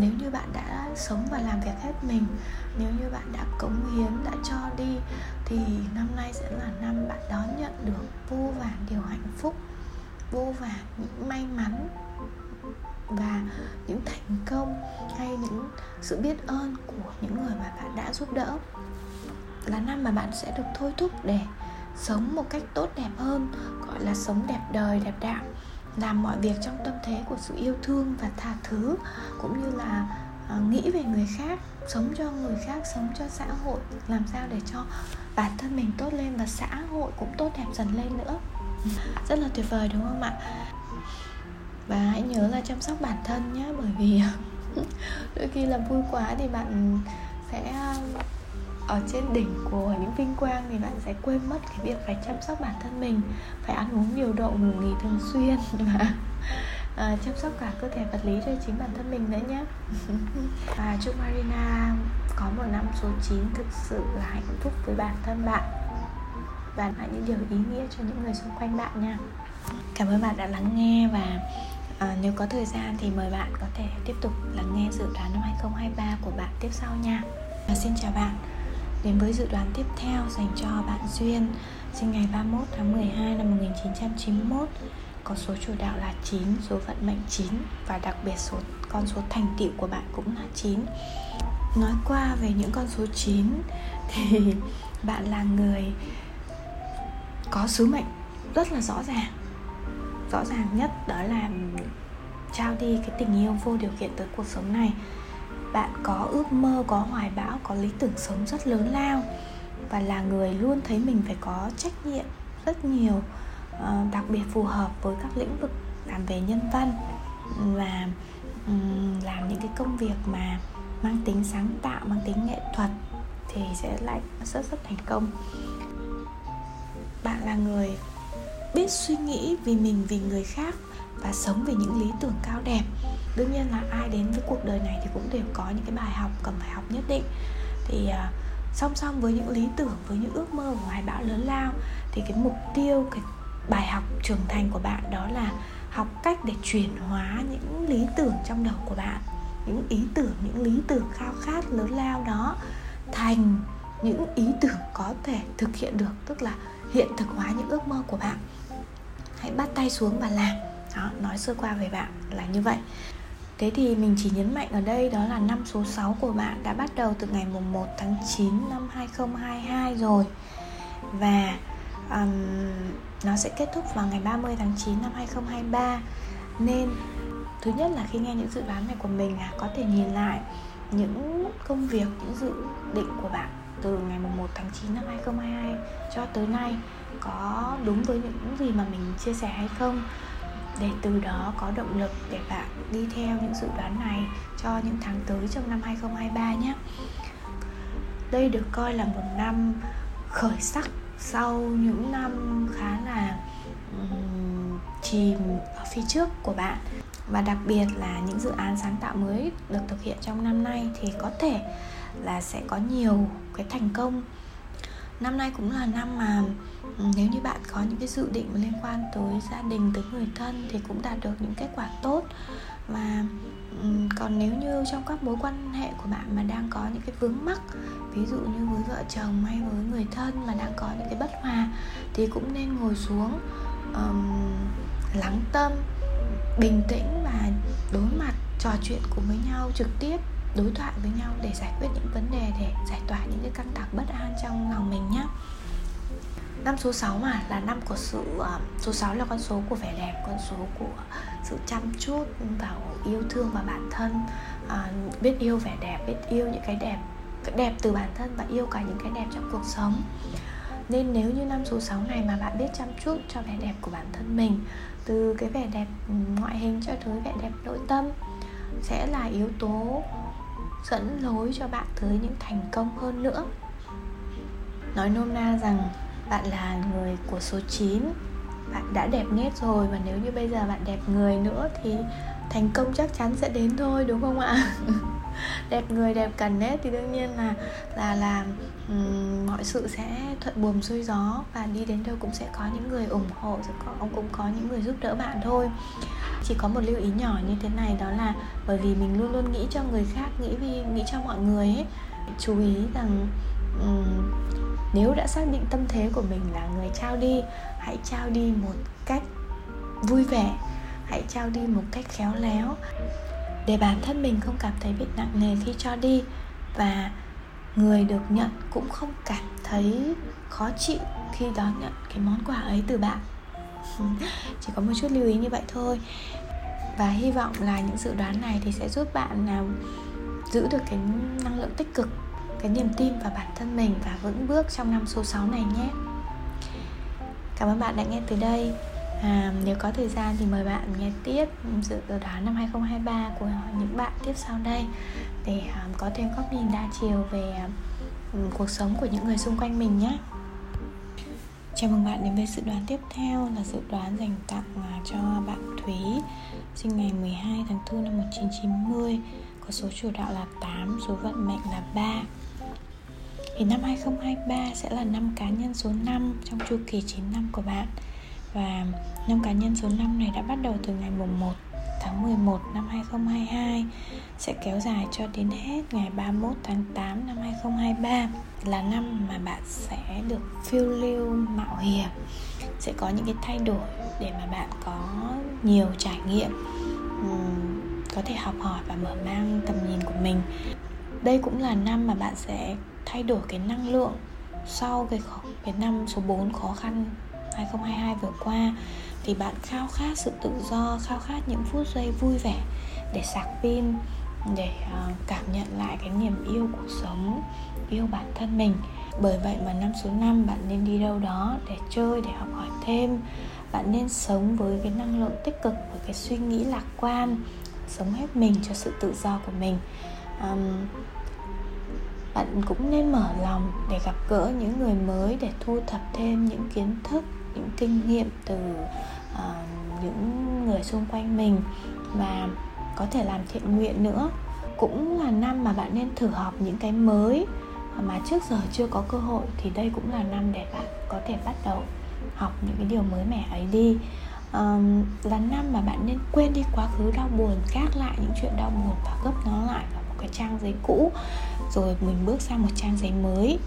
nếu như bạn đã sống và làm việc hết mình, nếu như bạn đã cống hiến, đã cho đi, thì năm nay sẽ là năm bạn đón nhận được vô vàn điều hạnh phúc, vô vàn những may mắn và những thành công hay những sự biết ơn của những người mà bạn đã giúp đỡ. Là năm mà bạn sẽ được thôi thúc để sống một cách tốt đẹp hơn, gọi là sống đẹp đời, đẹp đạo làm mọi việc trong tâm thế của sự yêu thương và tha thứ cũng như là uh, nghĩ về người khác sống cho người khác sống cho xã hội làm sao để cho bản thân mình tốt lên và xã hội cũng tốt đẹp dần lên nữa. Rất là tuyệt vời đúng không ạ? Và hãy nhớ là chăm sóc bản thân nhé bởi vì [laughs] đôi khi là vui quá thì bạn sẽ ở trên đỉnh của những vinh quang thì bạn sẽ quên mất cái việc phải chăm sóc bản thân mình phải ăn uống điều độ ngủ nghỉ thường xuyên [laughs] và à, chăm sóc cả cơ thể vật lý cho chính bản thân mình nữa nhé. [laughs] Và chúc Marina có một năm số 9 thực sự là hạnh phúc với bản thân bạn. Và lại những điều ý nghĩa cho những người xung quanh bạn nha. Cảm ơn bạn đã lắng nghe và à, nếu có thời gian thì mời bạn có thể tiếp tục lắng nghe dự đoán năm 2023 của bạn tiếp sau nha. Và xin chào bạn. Đến với dự đoán tiếp theo dành cho bạn Duyên Sinh ngày 31 tháng 12 năm 1991 Có số chủ đạo là 9, số vận mệnh 9 Và đặc biệt số con số thành tựu của bạn cũng là 9 Nói qua về những con số 9 [laughs] Thì bạn là người có sứ mệnh rất là rõ ràng. Rõ ràng nhất đó là trao đi cái tình yêu vô điều kiện tới cuộc sống này bạn có ước mơ, có hoài bão, có lý tưởng sống rất lớn lao và là người luôn thấy mình phải có trách nhiệm rất nhiều ờ, đặc biệt phù hợp với các lĩnh vực làm về nhân văn và làm những cái công việc mà mang tính sáng tạo, mang tính nghệ thuật thì sẽ lại rất rất thành công. Bạn là người biết suy nghĩ vì mình, vì người khác và sống về những lý tưởng cao đẹp. Đương nhiên là ai đến với cuộc đời này thì cũng đều có những cái bài học cần phải học nhất định. Thì uh, song song với những lý tưởng với những ước mơ và hoài bão lớn lao thì cái mục tiêu cái bài học trưởng thành của bạn đó là học cách để chuyển hóa những lý tưởng trong đầu của bạn những ý tưởng những lý tưởng khao khát lớn lao đó thành những ý tưởng có thể thực hiện được tức là hiện thực hóa những ước mơ của bạn. Hãy bắt tay xuống và làm đó, nói sơ qua về bạn là như vậy. Thế thì mình chỉ nhấn mạnh ở đây đó là năm số 6 của bạn đã bắt đầu từ ngày mùng 1 tháng 9 năm 2022 rồi. Và um, nó sẽ kết thúc vào ngày 30 tháng 9 năm 2023 Nên thứ nhất là khi nghe những dự đoán này của mình à, có thể nhìn lại những công việc, những dự định của bạn từ ngày mùng 1 tháng 9 năm 2022 cho tới nay có đúng với những gì mà mình chia sẻ hay không để từ đó có động lực để bạn đi theo những dự đoán này cho những tháng tới trong năm 2023 nhé. Đây được coi là một năm khởi sắc sau những năm khá là um, chìm ở phía trước của bạn và đặc biệt là những dự án sáng tạo mới được thực hiện trong năm nay thì có thể là sẽ có nhiều cái thành công năm nay cũng là năm mà Ừ, nếu như bạn có những cái dự định liên quan tới gia đình tới người thân thì cũng đạt được những kết quả tốt. Và ừ, còn nếu như trong các mối quan hệ của bạn mà đang có những cái vướng mắc ví dụ như với vợ chồng hay với người thân mà đang có những cái bất hòa thì cũng nên ngồi xuống um, lắng tâm bình tĩnh và đối mặt trò chuyện cùng với nhau trực tiếp đối thoại với nhau để giải quyết những vấn đề để giải tỏa những cái căng thẳng bất an trong lòng mình nhé năm số 6 mà là năm của sự à, số 6 là con số của vẻ đẹp con số của sự chăm chút vào yêu thương và bản thân. À, biết yêu vẻ đẹp biết yêu những cái đẹp cái đẹp từ bản thân và yêu cả những cái đẹp trong cuộc sống. Nên nếu như năm số 6 này mà bạn biết chăm chút cho vẻ đẹp của bản thân mình từ cái vẻ đẹp ừ, ngoại hình cho tới vẻ đẹp nội tâm sẽ là yếu tố dẫn lối cho bạn tới những thành công hơn nữa. Nói nôm na rằng bạn là người của số 9 bạn đã đẹp nét rồi và nếu như bây giờ bạn đẹp người nữa thì thành công chắc chắn sẽ đến thôi đúng không ạ? [laughs] Đẹp người đẹp cần nét thì đương nhiên là là là um, mọi sự sẽ thuận buồm xuôi gió và đi đến đâu cũng sẽ có những người ủng hộ sẽ có ông cũng có những người giúp đỡ bạn thôi. Chỉ có một lưu ý nhỏ như thế này đó là bởi vì mình luôn luôn nghĩ cho người khác nghĩ vì nghĩ cho mọi người ấy chú ý rằng um, nếu đã xác định tâm thế của mình là người trao đi hãy trao đi một cách vui vẻ hãy trao đi một cách khéo léo. Để bản thân mình không cảm thấy bị nặng nề khi cho đi và người được nhận cũng không cảm thấy khó chịu khi đón nhận cái món quà ấy từ bạn. [laughs] Chỉ có một chút lưu ý như vậy thôi. Và hy vọng là những dự đoán này thì sẽ giúp bạn nào giữ được cái năng lượng tích cực cái niềm tin vào bản thân mình và vững bước trong năm số 6 này nhé. Cảm ơn bạn đã nghe từ đây. À, Nếu có thời gian thì mời bạn nghe tiếp dự đoán năm 2023 của những bạn tiếp sau đây Để um, có thêm góc nhìn đa chiều về um, cuộc sống của những người xung quanh mình nhé. Chào mừng bạn đến với dự đoán tiếp theo là dự đoán dành tặng à, cho bạn Thúy Sinh ngày 12 tháng 4 năm 1990 Có số chủ đạo là 8, số vận mệnh là 3 thì năm 2023 sẽ là năm cá nhân số 5 trong chu kỳ 9 năm của bạn. Và năm cá nhân số 5 này đã bắt đầu từ ngày mùng 1 tháng 11 năm 2022 sẽ kéo dài cho đến hết ngày 31 tháng 8 năm 2023 là năm mà bạn sẽ được phiêu lưu mạo hiểm, sẽ có những cái thay đổi để mà bạn có nhiều trải nghiệm có thể học hỏi và mở mang tầm nhìn của mình. Đây cũng là năm mà bạn sẽ thay đổi cái năng lượng sau cái cái năm số 4 khó khăn 2022 vừa qua thì bạn khao khát sự tự do, khao khát những phút giây vui vẻ để sạc pin để uh, cảm nhận lại cái niềm yêu cuộc sống, yêu bản thân mình. Bởi vậy mà năm số 5 bạn nên đi đâu đó để chơi, để học hỏi thêm. Bạn nên sống với cái năng lượng tích cực và cái suy nghĩ lạc quan, sống hết mình cho sự tự do của mình. Um, bạn cũng nên mở lòng để gặp gỡ những người mới để thu thập thêm những kiến thức những kinh nghiệm từ uh, những người xung quanh mình và có thể làm thiện nguyện nữa. Cũng là năm mà bạn nên thử học những cái mới mà trước giờ chưa có cơ hội thì đây cũng là năm để bạn có thể bắt đầu học những cái điều mới mẻ ấy đi. Um, là năm mà bạn nên quên đi quá khứ đau buồn gác lại những chuyện đau buồn và gấp nó lại vào một cái trang giấy cũ rồi mình bước sang một trang giấy mới.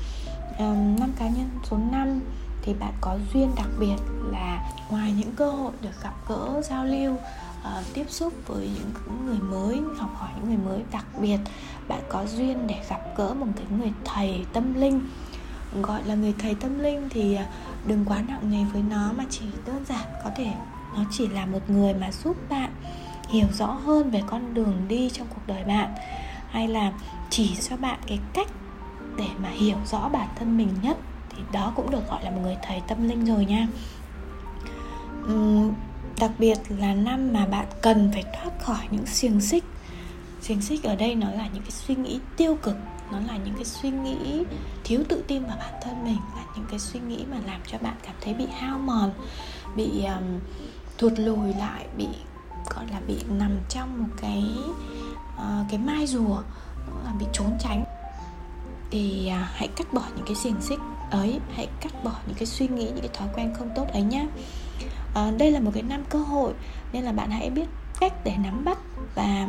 Um, năm cá nhân số 5 thì bạn có duyên đặc biệt là ngoài những cơ hội được gặp gỡ giao lưu uh, tiếp xúc với những người mới học hỏi những người mới đặc biệt bạn có duyên để gặp gỡ một cái người thầy tâm linh. Gọi là người thầy tâm linh thì ờ, đừng quá nặng nề với nó mà chỉ đơn giản có thể nó chỉ là một người mà giúp bạn hiểu rõ hơn về con đường đi trong cuộc đời bạn. Hay là chỉ cho bạn cái cách để mà hiểu rõ bản thân mình nhất thì đó cũng được gọi là một người thầy tâm linh rồi nha. Uhm, đặc biệt là năm mà bạn cần phải thoát khỏi những xiềng xích. Xiềng xích ở đây nó là những cái suy nghĩ tiêu cực nó là những cái suy nghĩ thiếu tự tin vào bản thân mình là những cái suy nghĩ mà làm cho bạn cảm thấy bị hao mòn bị um, thụt lùi lại bị gọi là bị nằm trong một cái uh, cái mai rùa là bị trốn tránh. Thì à, hãy cắt bỏ những cái xiềng xích ấy hãy cắt bỏ những cái suy nghĩ những cái thói quen không tốt ấy nhé à, ờ, đây là một cái năm cơ hội nên là bạn hãy biết cách để nắm bắt và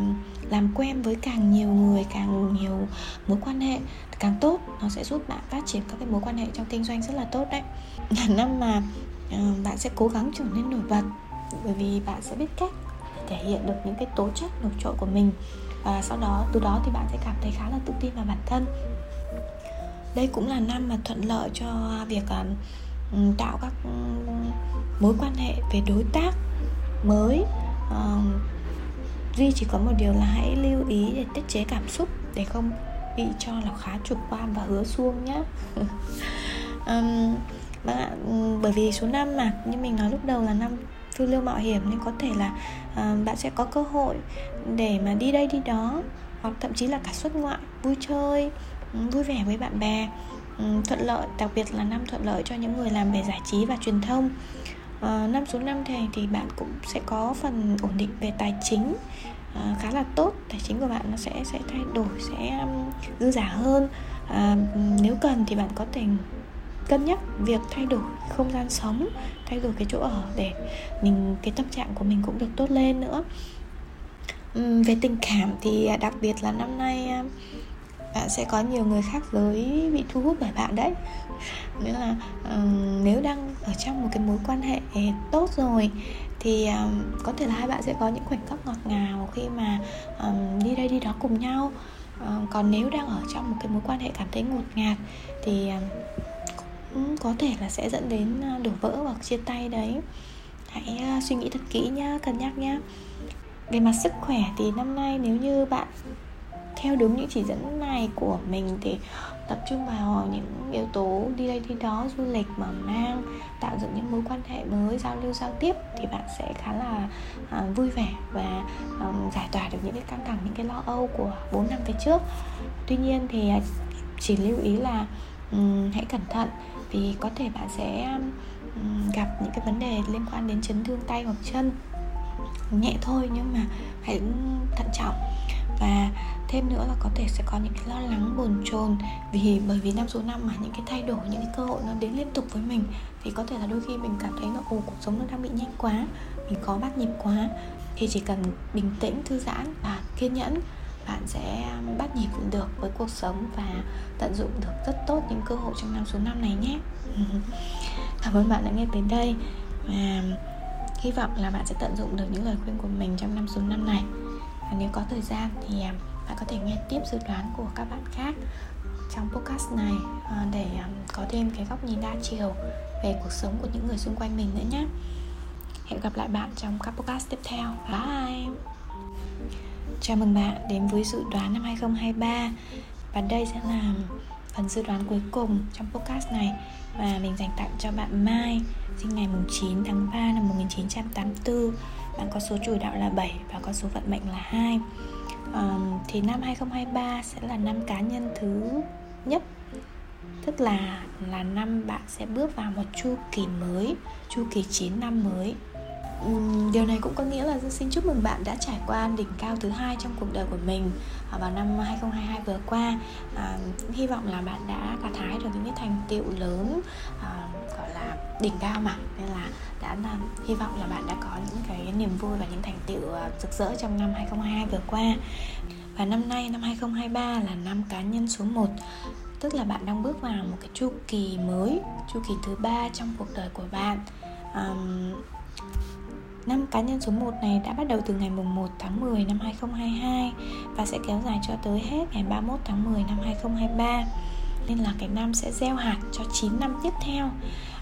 làm quen với càng nhiều người càng nhiều mối quan hệ càng tốt. Nó sẽ giúp bạn phát triển các cái mối quan hệ trong kinh doanh rất là tốt đấy. [laughs] Là năm mà ờ, bạn sẽ cố gắng trở nên nổi bật bởi vì bạn sẽ biết cách thể hiện được những cái tố chất nổi trội của mình và sau đó từ đó thì bạn sẽ cảm thấy khá là tự tin vào bản thân. Đây cũng là năm mà thuận lợi cho việc uh, tạo các mối quan hệ về đối tác mới. Uh, duy chỉ có một điều là hãy lưu ý để tiết chế cảm xúc để không bị cho là khá chủ quan và hứa xuông nhé um, bởi vì số năm mà như mình nói lúc đầu là năm phiêu lưu mạo hiểm nên có thể là uh, bạn sẽ có cơ hội để mà đi đây đi đó hoặc thậm chí là cả xuất ngoại vui chơi ừ, vui vẻ với bạn bè ừ, thuận lợi đặc biệt là năm thuận lợi cho những người làm về giải trí và truyền thông. À, năm số năm thì thì bạn cũng sẽ có phần ổn định về tài chính à, khá là tốt tài chính của bạn nó sẽ sẽ thay đổi sẽ um, dư giả hơn. À, nếu cần thì bạn có thể cân nhắc việc thay đổi không gian sống thay đổi cái chỗ ở để mình cái tâm trạng của mình cũng được tốt lên nữa. Uhm, về tình cảm thì à, đặc biệt là năm nay à, bạn sẽ có nhiều người khác giới bị thu hút bởi bạn đấy. Nghĩa là ờ, nếu đang ở trong một cái mối quan hệ tốt rồi thì à, có thể là hai bạn sẽ có những khoảnh khắc ngọt ngào khi mà um, đi đây đi đó cùng nhau. Uh, còn nếu đang ở trong một cái mối quan hệ cảm thấy ngột ngạt thì cũng có thể là sẽ dẫn đến à, đổ vỡ hoặc chia tay đấy. Hãy à, suy nghĩ thật kỹ nhá cân nhắc nhá. Về mặt sức khỏe thì năm nay nếu như bạn theo đúng những chỉ dẫn này của mình thì tập trung vào những yếu tố đi đây đi đó du lịch mở mang tạo dựng những mối quan hệ mới giao lưu giao tiếp thì bạn sẽ khá là uh, vui vẻ và um, giải tỏa được những cái căng thẳng những cái lo âu của 4 năm về trước. Tuy nhiên thì uh, chỉ lưu ý là um, hãy cẩn thận vì có thể bạn sẽ um, gặp những cái vấn đề liên quan đến chấn thương tay hoặc chân. Nhẹ thôi nhưng mà hãy thận trọng. Và thêm nữa là có thể sẽ có những cái lo lắng bồn chồn vì bởi vì năm số năm mà những cái thay đổi những cái cơ hội nó đến liên tục với mình thì có thể là đôi khi mình cảm thấy là ồ cuộc sống nó đang bị nhanh quá mình có bắt nhịp quá. Thì chỉ cần bình tĩnh thư giãn và kiên nhẫn bạn sẽ bắt nhịp được với cuộc sống và tận dụng được rất tốt những cơ hội trong năm số năm này nhé. [laughs] Cảm ơn bạn đã nghe tới đây và hy vọng là bạn sẽ tận dụng được những lời khuyên của mình trong năm số năm này. Và nếu có thời gian thì à, bạn có thể nghe tiếp dự đoán của các bạn khác trong podcast này à, để à, có thêm cái góc nhìn đa chiều về cuộc sống của những người xung quanh mình nữa nhé. Hẹn gặp lại bạn trong các podcast tiếp theo. Bye! Chào mừng bạn đến với dự đoán năm 2023 và đây sẽ là phần dự đoán cuối cùng trong podcast này và mình dành tặng cho bạn Mai sinh ngày 9 tháng 3 năm 1984 bạn có số chủ đạo là 7 và có số vận mệnh là 2 à, thì năm 2023 sẽ là năm cá nhân thứ nhất. Tức là là năm bạn sẽ bước vào một chu kỳ mới chu kỳ 9 năm mới điều này cũng có nghĩa là xin chúc mừng bạn đã trải qua đỉnh cao thứ hai trong cuộc đời của mình à, vào năm 2022 vừa qua. À, hy vọng là bạn đã gặt hái được những cái thành tựu lớn à, gọi là đỉnh cao mà. Nên là đã là, hy vọng là bạn đã có những cái niềm vui và những thành tựu à, rực rỡ trong năm 2022 vừa qua. Và năm nay năm 2023 là năm cá nhân số 1 tức là bạn đang bước vào một cái chu kỳ mới chu kỳ thứ ba trong cuộc đời của bạn. Um, Năm cá nhân số 1 này đã bắt đầu từ ngày 1 tháng 10 năm 2022 và sẽ kéo dài cho tới hết ngày 31 tháng 10 năm 2023. Nên là cái năm sẽ gieo hạt cho 9 năm tiếp theo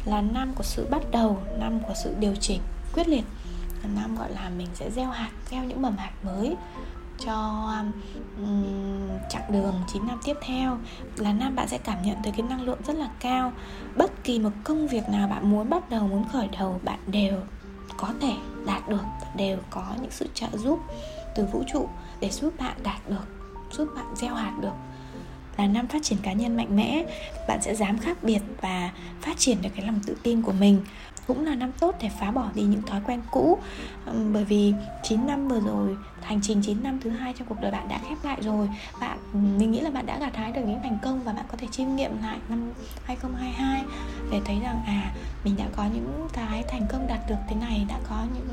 là năm của sự bắt đầu, năm của sự điều chỉnh quyết liệt. Là năm gọi là mình sẽ gieo hạt, gieo những mầm hạt mới cho um, chặng đường 9 năm tiếp theo là năm bạn sẽ cảm nhận tới cái năng lượng rất là cao bất kỳ một công việc nào bạn muốn bắt đầu muốn khởi đầu bạn đều có thể đạt được, đều có những sự trợ giúp từ vũ trụ để giúp bạn đạt được, giúp bạn gieo hạt được. Là năm phát triển cá nhân mạnh mẽ, bạn sẽ dám khác biệt và phát triển được cái lòng tự tin của mình cũng là năm tốt để phá bỏ đi những thói quen cũ. Bởi vì 9 năm vừa rồi, hành trình 9 năm thứ hai trong cuộc đời bạn đã khép lại rồi. Bạn mình nghĩ là bạn đã gặt hái được những thành công và bạn có thể chiêm nghiệm lại năm 2022 để thấy rằng à mình đã có những cái thành công đạt được thế này, đã có những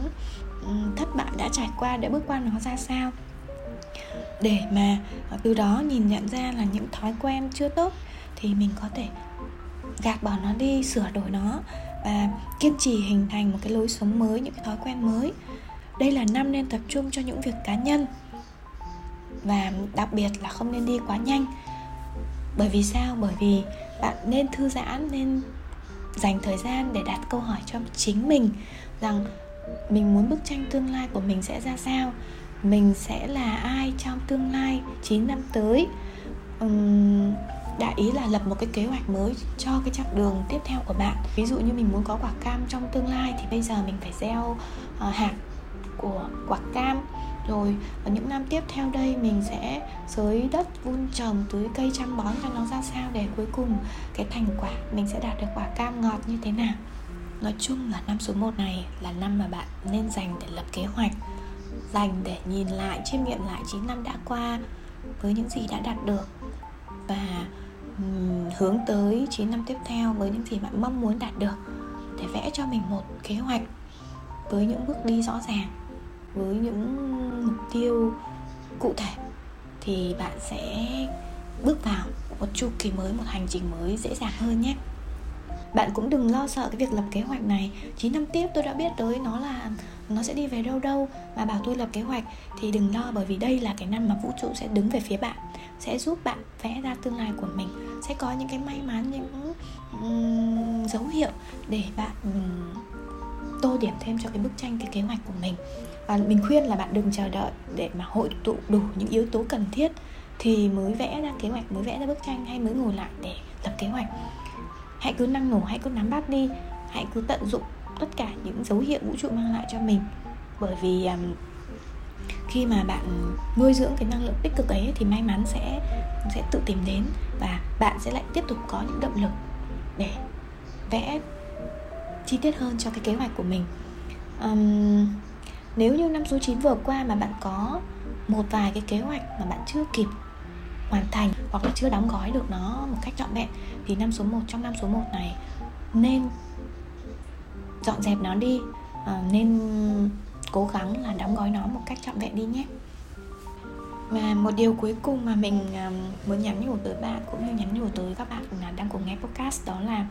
thất bại đã trải qua để bước qua nó ra sao. Để mà ờ, từ đó nhìn nhận ra là những thói quen chưa tốt thì mình có thể gạt bỏ nó đi, sửa đổi nó và kiên trì hình thành một cái lối sống mới những cái thói quen mới. Đây là năm nên tập trung cho những việc cá nhân và đặc biệt là không nên đi quá nhanh. Bởi vì sao? Bởi vì bạn nên thư giãn nên dành thời gian để đặt câu hỏi cho chính mình rằng mình muốn bức tranh tương lai của mình sẽ ra sao? Mình sẽ là ai trong tương lai 9 năm tới? Uhm, đại ý là lập một cái kế hoạch mới cho cái chặng đường tiếp theo của bạn. Ví dụ như mình muốn có quả cam trong tương lai thì bây giờ mình phải gieo uh, hạt của quả cam. Rồi ở những năm tiếp theo đây mình sẽ xới đất vun trồng tưới cây chăm bón cho nó ra sao để cuối cùng cái thành quả mình sẽ đạt được quả cam ngọt như thế nào. Nói chung là năm số 1 này là năm mà bạn nên dành để lập kế hoạch Dành để nhìn lại, chiêm nghiệm lại 9 năm đã qua với những gì đã đạt được. Và hướng tới 9 năm tiếp theo với những gì bạn mong muốn đạt được Để vẽ cho mình một kế hoạch với những bước đi rõ ràng Với những mục tiêu cụ thể Thì bạn sẽ bước vào một chu kỳ mới, một hành trình mới dễ dàng hơn nhé. Bạn cũng đừng lo sợ cái việc lập kế hoạch này. 9 năm tiếp tôi đã biết tới nó là nó sẽ đi về đâu đâu mà bảo tôi lập kế hoạch. Thì đừng lo bởi vì đây là cái năm mà vũ trụ sẽ đứng về phía bạn sẽ giúp bạn vẽ ra tương lai của mình sẽ có những cái may mắn những um, dấu hiệu để bạn um, tô điểm thêm cho cái bức tranh cái kế hoạch của mình. Và mình khuyên là bạn đừng chờ đợi để mà hội tụ đủ những yếu tố cần thiết thì mới vẽ ra kế hoạch mới vẽ ra bức tranh hay mới ngồi lại để lập kế hoạch. Hãy cứ năng nổ hãy cứ nắm bắt đi hãy cứ tận dụng tất cả những dấu hiệu vũ trụ mang lại cho mình. Bởi vì um, khi mà bạn nuôi dưỡng cái năng lượng tích cực ấy thì may mắn sẽ sẽ tự tìm đến và bạn sẽ lại tiếp tục có những động lực để vẽ chi tiết hơn cho cái kế hoạch của mình. Um, nếu như năm số 9 vừa qua mà bạn có một vài cái kế hoạch mà bạn chưa kịp hoàn thành hoặc là chưa đóng gói được nó một cách trọn vẹn thì năm số 1 trong năm số 1 này nên dọn dẹp nó đi. À, nên cố gắng là đóng gói nó một cách trọn vẹn đi nhé. Và một điều cuối cùng mà mình ờ, muốn nhắn nhủ tới bạn cũng như nhắn nhủ tới các bạn là đang cùng nghe podcast đó là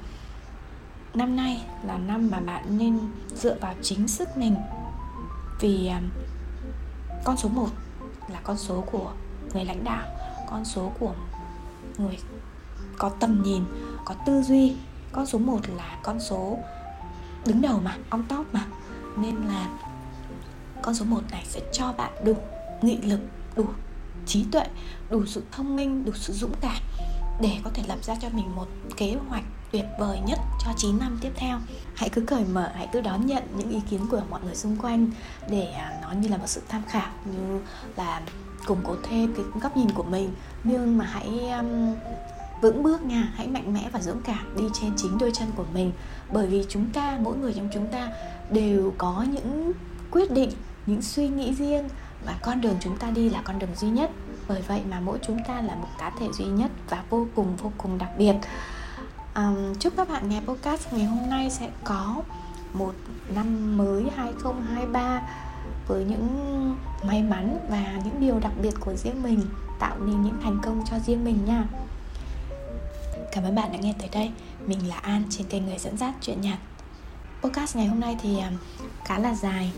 năm nay là năm mà bạn nên dựa vào chính sức mình. Vì ờ, con số 1 là con số của người lãnh đạo con số của người có tầm nhìn có tư duy. Con số 1 là con số đứng đầu mà on top mà. Nên là con số 1 này sẽ cho bạn đủ nghị lực đủ trí tuệ đủ sự thông minh đủ sự dũng cảm để có thể lập ra cho mình một kế hoạch tuyệt vời nhất cho 9 năm tiếp theo. Hãy cứ cởi mở hãy cứ đón nhận những ý kiến của mọi người xung quanh để à, nó như là một sự tham khảo như là củng cố thêm cái góc nhìn của mình. Nhưng mà hãy um, vững bước nha hãy mạnh mẽ và dũng cảm đi trên chính đôi chân của mình. Bởi vì chúng ta mỗi người trong chúng ta đều có những quyết định những suy nghĩ riêng và con đường chúng ta đi là con đường duy nhất. Bởi vậy mà mỗi chúng ta là một cá thể duy nhất và vô cùng vô cùng đặc biệt. Um, chúc các bạn nghe podcast ngày hôm nay sẽ có một năm mới 2023 với những may mắn và những điều đặc biệt của riêng mình tạo nên những thành công cho riêng mình nha cảm ơn bạn đã nghe tới đây. Mình là an trên kênh người dẫn dắt chuyện nhạc. Podcast ngày hôm nay thì à, khá là dài.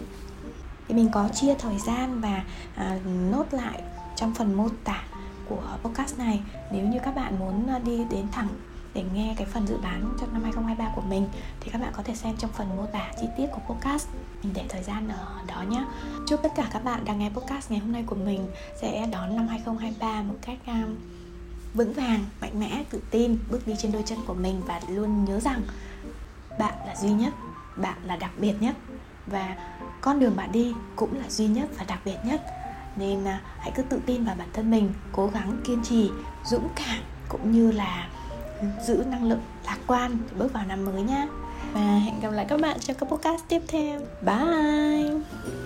Thì mình có chia thời gian và à, nốt lại trong phần mô tả của podcast này. Nếu như các bạn muốn à, đi đến thẳng để nghe cái phần dự đoán cho năm 2023 của mình thì các bạn có thể xem trong phần mô tả chi tiết của podcast. Mình để thời gian ở đó nhé chúc tất cả các bạn đang nghe podcast ngày hôm nay của mình sẽ đón năm 2023 một cách um, vững vàng, mạnh mẽ, tự tin, bước đi trên đôi chân của mình và luôn nhớ rằng bạn là duy nhất, bạn là đặc biệt nhất. Và con đường bạn đi cũng là duy nhất và đặc biệt nhất. Nên à, hãy cứ tự tin vào bản thân mình, cố gắng kiên trì, dũng cảm cũng như là giữ năng lượng lạc quan để bước vào năm mới nhé và hẹn gặp lại các bạn trong các podcast tiếp theo. Bye!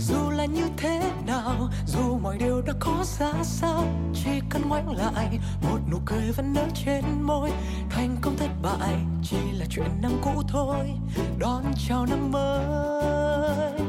dù là như thế nào, dù mọi điều đã có ra sao, chỉ cần ngoảnh lại, một nụ cười vẫn nở trên môi. Thành công thất bại chỉ là chuyện năm cũ thôi, đón chào năm mới.